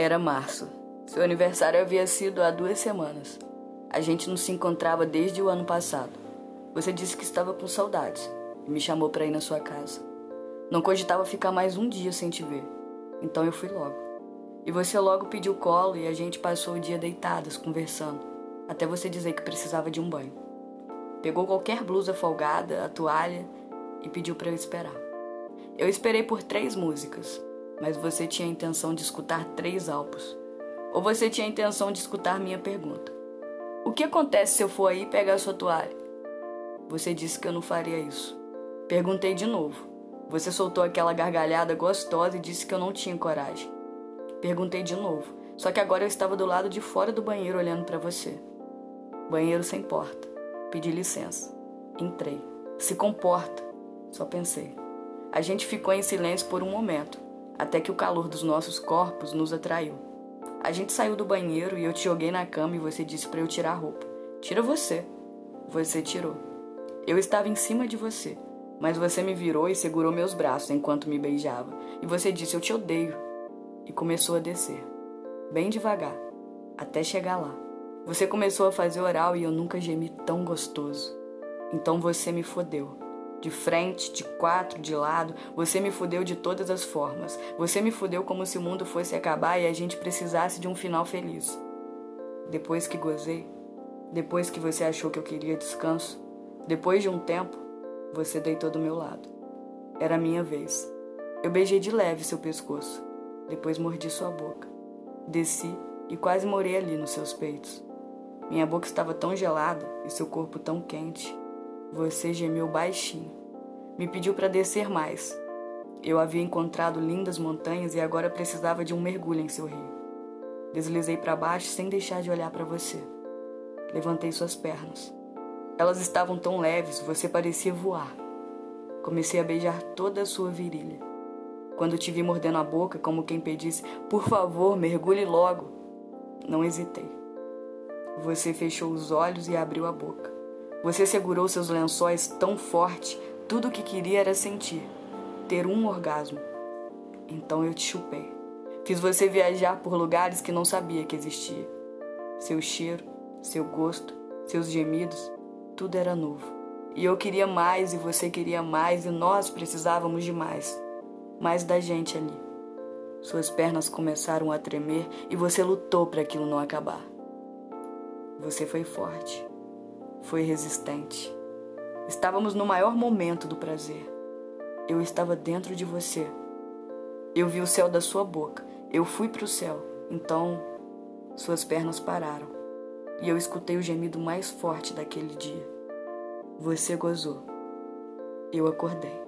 Era março. Seu aniversário havia sido há duas semanas. A gente não se encontrava desde o ano passado. Você disse que estava com saudades e me chamou para ir na sua casa. Não cogitava ficar mais um dia sem te ver, então eu fui logo. E você logo pediu colo e a gente passou o dia deitadas, conversando, até você dizer que precisava de um banho. Pegou qualquer blusa folgada, a toalha e pediu para eu esperar. Eu esperei por três músicas, mas você tinha a intenção de escutar três álbuns. Ou você tinha a intenção de escutar minha pergunta: O que acontece se eu for aí pegar a sua toalha? Você disse que eu não faria isso. Perguntei de novo. Você soltou aquela gargalhada gostosa e disse que eu não tinha coragem. Perguntei de novo, só que agora eu estava do lado de fora do banheiro olhando para você. Banheiro sem porta. Pedi licença. Entrei. Se comporta. Só pensei. A gente ficou em silêncio por um momento, até que o calor dos nossos corpos nos atraiu. A gente saiu do banheiro e eu te joguei na cama e você disse para eu tirar a roupa. Tira você. Você tirou. Eu estava em cima de você, mas você me virou e segurou meus braços enquanto me beijava. E você disse: Eu te odeio. E começou a descer, bem devagar, até chegar lá. Você começou a fazer oral e eu nunca gemi tão gostoso. Então você me fodeu. De frente, de quatro, de lado, você me fudeu de todas as formas. Você me fudeu como se o mundo fosse acabar e a gente precisasse de um final feliz. Depois que gozei, depois que você achou que eu queria descanso, depois de um tempo, você deitou do meu lado. Era a minha vez. Eu beijei de leve seu pescoço, depois mordi sua boca. Desci e quase morei ali nos seus peitos. Minha boca estava tão gelada e seu corpo tão quente você gemeu baixinho. Me pediu para descer mais. Eu havia encontrado lindas montanhas e agora precisava de um mergulho em seu rio. Deslizei para baixo sem deixar de olhar para você. Levantei suas pernas. Elas estavam tão leves, você parecia voar. Comecei a beijar toda a sua virilha. Quando te vi mordendo a boca, como quem pedisse: Por favor, mergulhe logo. Não hesitei. Você fechou os olhos e abriu a boca. Você segurou seus lençóis tão forte, tudo o que queria era sentir, ter um orgasmo. Então eu te chupei. Fiz você viajar por lugares que não sabia que existia. Seu cheiro, seu gosto, seus gemidos, tudo era novo. E eu queria mais e você queria mais e nós precisávamos de mais. Mais da gente ali. Suas pernas começaram a tremer e você lutou para aquilo não acabar. Você foi forte foi resistente. Estávamos no maior momento do prazer. Eu estava dentro de você. Eu vi o céu da sua boca. Eu fui para o céu. Então, suas pernas pararam. E eu escutei o gemido mais forte daquele dia. Você gozou. Eu acordei.